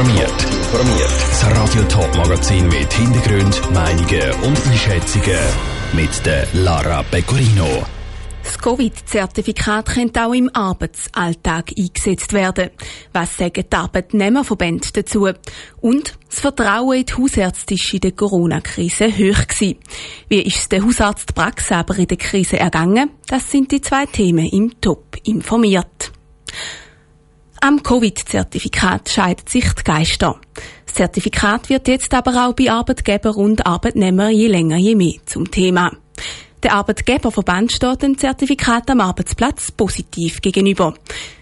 Informiert. Informiert. Das Radio Top Magazin mit Hintergrund, Meinungen und Einschätzungen mit der Lara Pecorino. Das Covid-Zertifikat könnte auch im Arbeitsalltag eingesetzt werden. Was sagen die Arbeitnehmerverbände dazu? Und das Vertrauen in die Hausärzte ist in der Corona-Krise hoch gewesen. Wie ist es der Hausarztpraxis aber in der Krise ergangen? Das sind die zwei Themen im Top informiert. Am Covid-Zertifikat scheiden sich die Geister. Das Zertifikat wird jetzt aber auch bei Arbeitgeber und Arbeitnehmer je länger je mehr zum Thema. Der Arbeitgeberverband steht dem Zertifikat am Arbeitsplatz positiv gegenüber.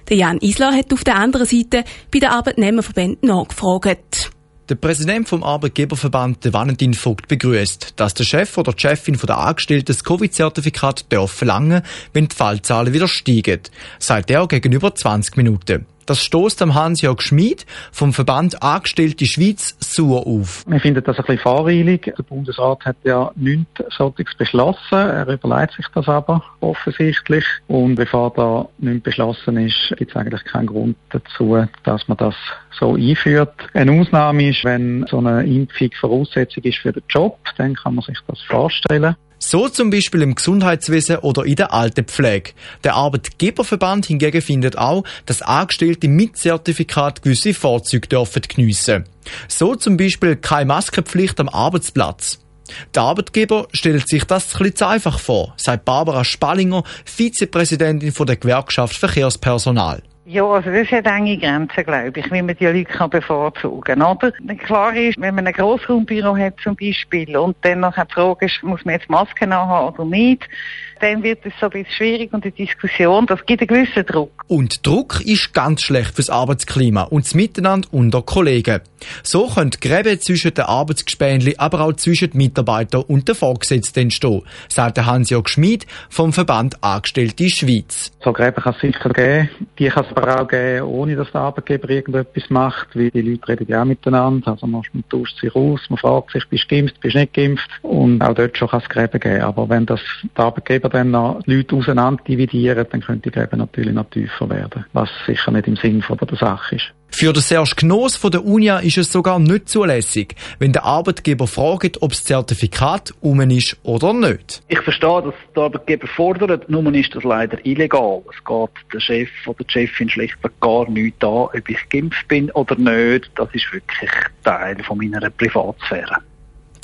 Der Jan Isler hat auf der anderen Seite bei den Arbeitnehmerverbänden nachgefragt. Der Präsident vom Arbeitgeberverband, der Valentin Vogt, begrüßt, dass der Chef oder die Chefin von der Angestellten das Covid-Zertifikat verlangen wenn die Fallzahlen wieder steigen, sagt er gegenüber 20 Minuten. Das stoßt am Hans-Jörg Schmid vom Verband Angestellte Schweiz sauer auf. Wir finden das ein bisschen voreilig. Der Bundesrat hat ja nichts solches beschlossen. Er überlegt sich das aber offensichtlich. Und bevor da nichts beschlossen ist, gibt es eigentlich keinen Grund dazu, dass man das so einführt. Eine Ausnahme ist, wenn so eine Impfung Voraussetzung ist für den Job, dann kann man sich das vorstellen. So zum Beispiel im Gesundheitswesen oder in der Altenpflege. Der Arbeitgeberverband hingegen findet auch, dass Angestellte mit Zertifikat gewisse Vorzüge dürfen geniessen. So zum Beispiel keine Maskenpflicht am Arbeitsplatz. Der Arbeitgeber stellt sich das ein zu einfach vor, sagt Barbara Spallinger, Vizepräsidentin der Gewerkschaft Verkehrspersonal. Ja, also das hat enge Grenzen, glaube ich, wie man die Leute kann bevorzugen kann. Aber klar ist, wenn man ein Grossraumbüro hat zum Beispiel und dann noch die Frage ist, muss man jetzt Masken haben oder nicht, dann wird es so ein bisschen schwierig und die Diskussion, das gibt einen gewissen Druck. Und Druck ist ganz schlecht fürs Arbeitsklima und das Miteinander unter Kollegen. So können Gräben zwischen den Arbeitsgespänli, aber auch zwischen den Mitarbeitern und den Vorgesetzten entstehen, sagt Hans-Jörg Schmid vom Verband Angestellte Schweiz. So Gräben kann es sicher geben. Die kann es aber auch geben, ohne dass der Arbeitgeber irgendetwas macht, weil die Leute reden ja auch miteinander. Also man, man tauscht sich aus, man fragt sich, bist du geimpft, bist du nicht geimpft. Und auch dort schon kann es Gräben geben. Aber wenn das der Arbeitgeber dann noch Leute auseinander dividieren, dann könnte die Gräben natürlich noch tiefer werden, was sicher nicht im Sinn von der Sache ist. Für den Serge Knoss von der UNIA ist es sogar nicht zulässig, wenn der Arbeitgeber fragt, ob das Zertifikat um ist oder nicht. Ich verstehe, dass der Arbeitgeber fordert, nur ist das leider illegal. Es geht der Chef oder die Chefin schlichtweg gar nichts an, ob ich geimpft bin oder nicht. Das ist wirklich Teil von meiner Privatsphäre.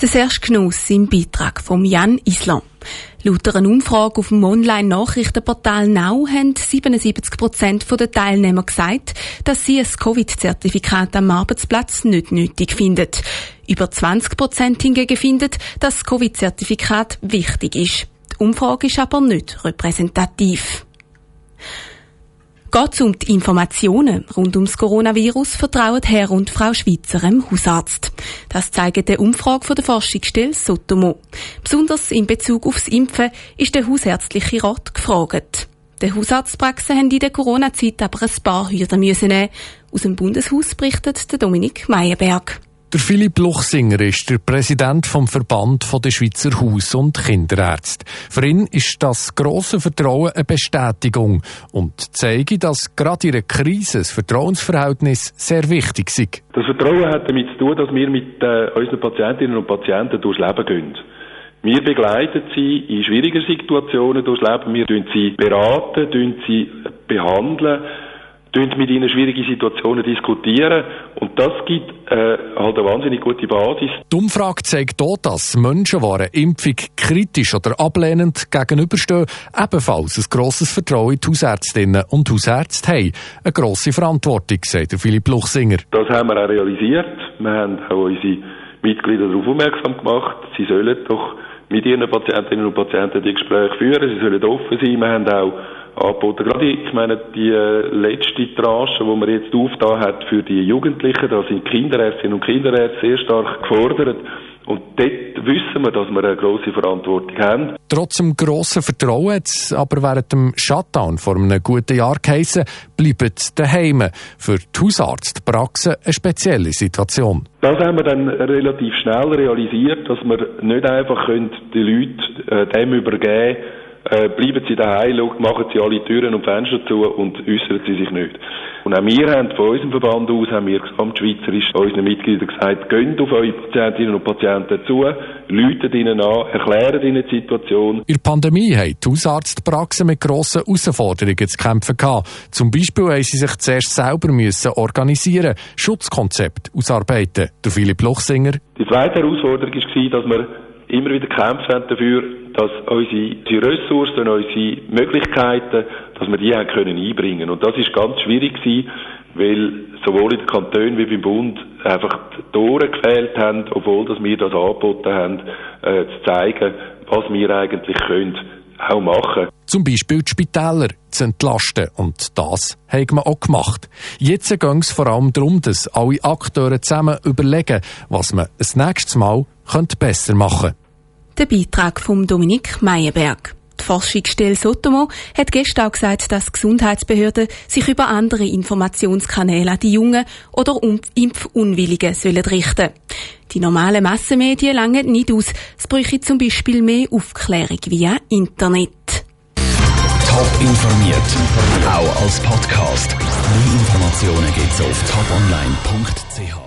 Der Serge Gnuss im Beitrag von Jan Islam. Laut einer Umfrage auf dem Online-Nachrichtenportal Now haben 77 Prozent der Teilnehmer gesagt, dass sie ein Covid-Zertifikat am Arbeitsplatz nicht nötig finden. Über 20 Prozent hingegen finden, dass das Covid-Zertifikat wichtig ist. Die Umfrage ist aber nicht repräsentativ. Geht um die Informationen rund ums Coronavirus, vertrauen Herr und Frau Schweizer dem Hausarzt. Das zeigt die Umfrage von der Forschungsstelle Sotomo. Besonders in Bezug aufs Impfen ist der hausärztliche Rat gefragt. Die Hausarztpraxen haben in der Corona-Zeit aber ein paar Hürden müssen nehmen. Aus dem Bundeshaus berichtet der Dominik Meyerberg. Der Philipp Luchsinger ist der Präsident vom Verband der Schweizer Haus- und Kinderärzte. Für ihn ist das grosse Vertrauen eine Bestätigung und zeige, dass gerade in einer Krise das Vertrauensverhältnis sehr wichtig ist. Das Vertrauen hat damit zu tun, dass wir mit äh, unseren Patientinnen und Patienten durchs Leben gehen. Wir begleiten sie in schwierigen Situationen durchs Leben. Wir beraten sie beraten, sie behandeln mit ihnen schwierige Situationen diskutieren und das gibt äh, halt eine wahnsinnig gute Basis. Die Umfrage zeigt auch, dass Menschen, die einer Impfung kritisch oder ablehnend gegenüberstehen, ebenfalls ein grosses Vertrauen in die Hausärztinnen und Hausärzte haben. Eine grosse Verantwortung, sagt Philipp Luchsinger. Das haben wir auch realisiert. Wir haben auch unsere Mitglieder darauf aufmerksam gemacht, sie sollen doch mit ihren Patientinnen und Patienten die Gespräche führen, sie sollen offen sein. Wir haben auch angeboten. Gerade, ich meine, die äh, letzte Tranche, die man jetzt aufgetan hat für die Jugendlichen, da sind Kinderärztinnen und Kinderärzte sehr stark gefordert. Und dort wissen wir, dass wir eine grosse Verantwortung haben. Trotz dem grossen Vertrauen hat es aber während dem Shutdown vor einem guten Jahr geheissen, bleiben daheim. Für die Hausarztpraxen eine spezielle Situation. Das haben wir dann relativ schnell realisiert, dass wir nicht einfach die Leute äh, dem übergeben äh, bleiben Sie daheim, machen Sie alle Türen und Fenster zu und äußern Sie sich nicht. Und auch wir haben von unserem Verband aus, haben wir gesamtschweizerisch unseren Mitgliedern gesagt, gehen auf eure Patientinnen und Patienten zu, läutet ihnen an, erklären ihnen die Situation. In der Pandemie haben die Hausarztpraxen mit grossen Herausforderungen zu kämpfen gehabt. Zum Beispiel haben sie sich zuerst selber müssen organisieren, Schutzkonzept ausarbeiten. Der Philipp Lochsinger. Die zweite Herausforderung war, dass wir immer wieder gekämpft haben dafür, dass unsere, Ressourcen, unsere Möglichkeiten, dass wir die haben können einbringen. Und das ist ganz schwierig gewesen, weil sowohl in den Kantonen wie beim Bund einfach die Tore gefehlt haben, obwohl dass wir das angeboten haben, äh, zu zeigen, was wir eigentlich können auch machen. Zum Beispiel die Spitäler zu entlasten. Und das haben wir auch gemacht. Jetzt geht es vor allem darum, dass alle Akteure zusammen überlegen, was man das nächste Mal besser machen könnte. Der Beitrag von Dominik Meyerberg. Die Forschungsstelle Sotomo hat gestern auch gesagt, dass Gesundheitsbehörden sich über andere Informationskanäle an die Jungen oder Impfunwilligen sollen richten. Die normalen Massenmedien langen nicht aus. Es bräuchte zum Beispiel mehr Aufklärung via Internet. Top informiert, auch als Podcast. Mehr Informationen gibt's auf toponline.ch.